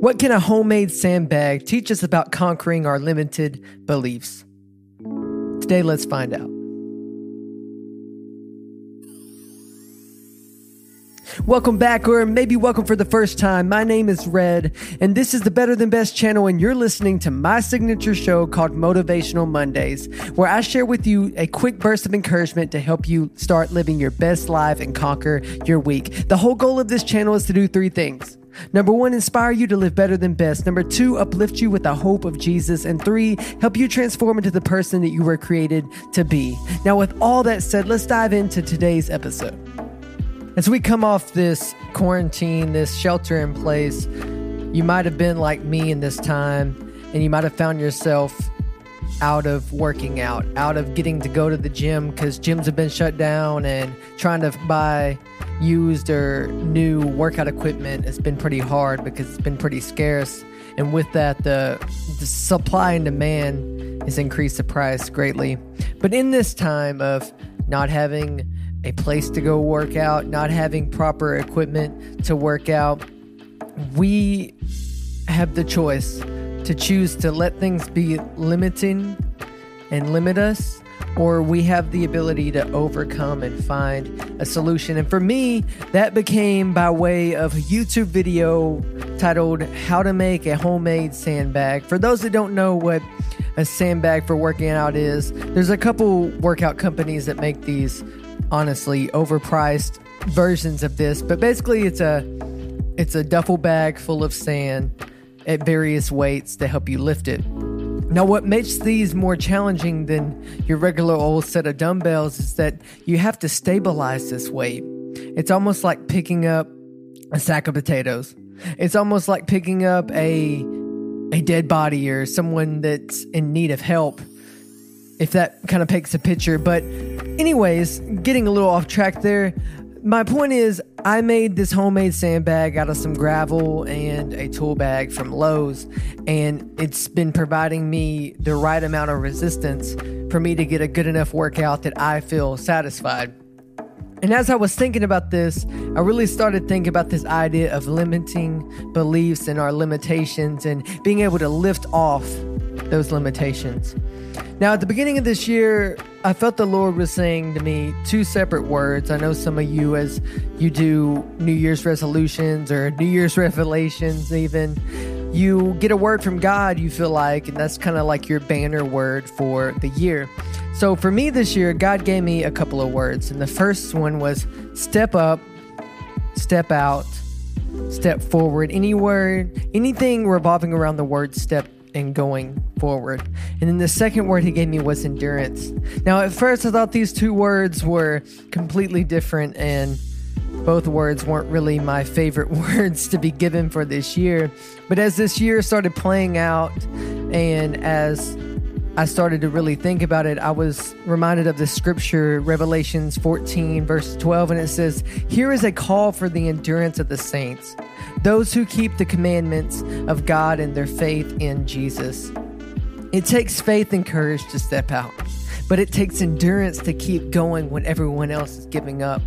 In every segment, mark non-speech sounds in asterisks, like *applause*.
What can a homemade sandbag teach us about conquering our limited beliefs? Today, let's find out. Welcome back, or maybe welcome for the first time. My name is Red, and this is the Better Than Best channel, and you're listening to my signature show called Motivational Mondays, where I share with you a quick burst of encouragement to help you start living your best life and conquer your week. The whole goal of this channel is to do three things Number one, inspire you to live better than best. Number two, uplift you with the hope of Jesus. And three, help you transform into the person that you were created to be. Now, with all that said, let's dive into today's episode. As we come off this quarantine, this shelter in place, you might have been like me in this time, and you might have found yourself out of working out, out of getting to go to the gym because gyms have been shut down and trying to buy used or new workout equipment has been pretty hard because it's been pretty scarce. And with that, the, the supply and demand has increased the price greatly. But in this time of not having a place to go work out, not having proper equipment to work out, we have the choice to choose to let things be limiting and limit us, or we have the ability to overcome and find a solution. And for me, that became by way of a YouTube video titled How to Make a Homemade Sandbag. For those that don't know what a sandbag for working out is, there's a couple workout companies that make these honestly overpriced versions of this, but basically it's a it's a duffel bag full of sand at various weights to help you lift it. Now, what makes these more challenging than your regular old set of dumbbells is that you have to stabilize this weight. It's almost like picking up a sack of potatoes. It's almost like picking up a a dead body or someone that's in need of help. If that kind of paints a picture, but anyways, getting a little off track there my point is, I made this homemade sandbag out of some gravel and a tool bag from Lowe's, and it's been providing me the right amount of resistance for me to get a good enough workout that I feel satisfied. And as I was thinking about this, I really started thinking about this idea of limiting beliefs and our limitations and being able to lift off those limitations. Now, at the beginning of this year, I felt the Lord was saying to me two separate words. I know some of you, as you do New Year's resolutions or New Year's revelations, even, you get a word from God, you feel like, and that's kind of like your banner word for the year. So for me this year, God gave me a couple of words. And the first one was step up, step out, step forward. Any word, anything revolving around the word step and going forward. And then the second word he gave me was endurance. Now, at first, I thought these two words were completely different, and both words weren't really my favorite *laughs* words to be given for this year. But as this year started playing out, and as I started to really think about it, I was reminded of the scripture, Revelations 14, verse 12, and it says, Here is a call for the endurance of the saints those who keep the commandments of God and their faith in Jesus. It takes faith and courage to step out, but it takes endurance to keep going when everyone else is giving up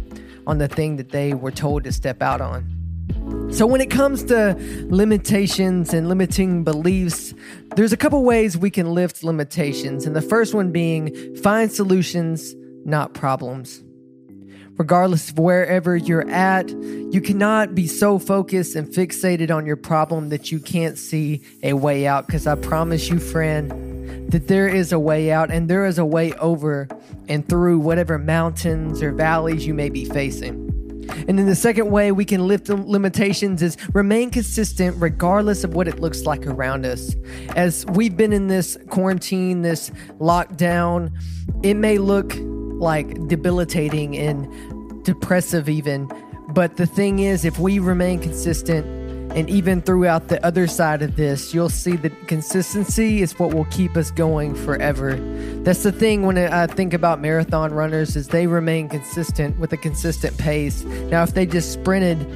on the thing that they were told to step out on. So, when it comes to limitations and limiting beliefs, there's a couple ways we can lift limitations. And the first one being find solutions, not problems regardless of wherever you're at. You cannot be so focused and fixated on your problem that you can't see a way out. Because I promise you, friend, that there is a way out and there is a way over and through whatever mountains or valleys you may be facing. And then the second way we can lift limitations is remain consistent regardless of what it looks like around us. As we've been in this quarantine, this lockdown, it may look like debilitating and depressive, even. But the thing is, if we remain consistent, and even throughout the other side of this, you'll see that consistency is what will keep us going forever. That's the thing when I think about marathon runners is they remain consistent with a consistent pace. Now, if they just sprinted,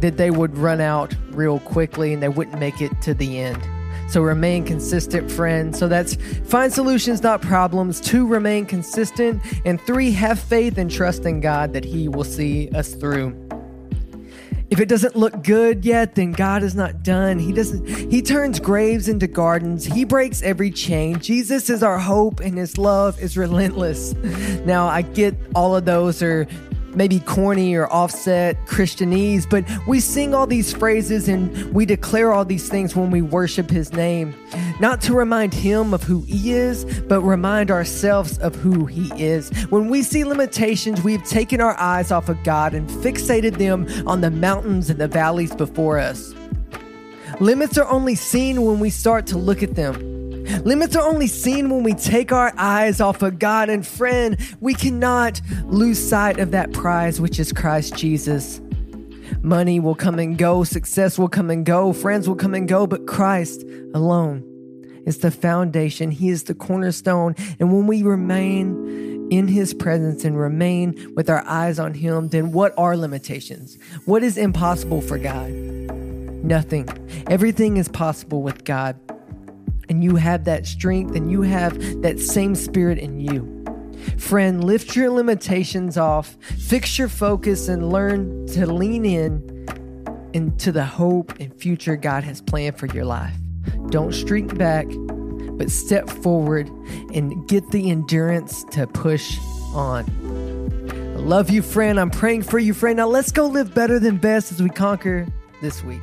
that they would run out real quickly and they wouldn't make it to the end. So remain consistent, friend. So that's find solutions, not problems. Two, remain consistent. And three, have faith and trust in God that He will see us through. If it doesn't look good yet, then God is not done. He doesn't he turns graves into gardens. He breaks every chain. Jesus is our hope and his love is relentless. Now, I get all of those are maybe corny or offset Christianese, but we sing all these phrases and we declare all these things when we worship His name. Not to remind Him of who He is, but remind ourselves of who He is. When we see limitations, we've taken our eyes off of God and fixated them on the mountains and the valleys before us. Limits are only seen when we start to look at them. Limits are only seen when we take our eyes off of God. And friend, we cannot lose sight of that prize, which is Christ Jesus. Money will come and go, success will come and go, friends will come and go, but Christ alone is the foundation. He is the cornerstone. And when we remain in His presence and remain with our eyes on Him, then what are limitations? What is impossible for God? Nothing. Everything is possible with God and you have that strength and you have that same spirit in you. Friend, lift your limitations off, fix your focus, and learn to lean in into the hope and future God has planned for your life. Don't shrink back, but step forward and get the endurance to push on. I love you, friend. I'm praying for you, friend. Now let's go live better than best as we conquer this week.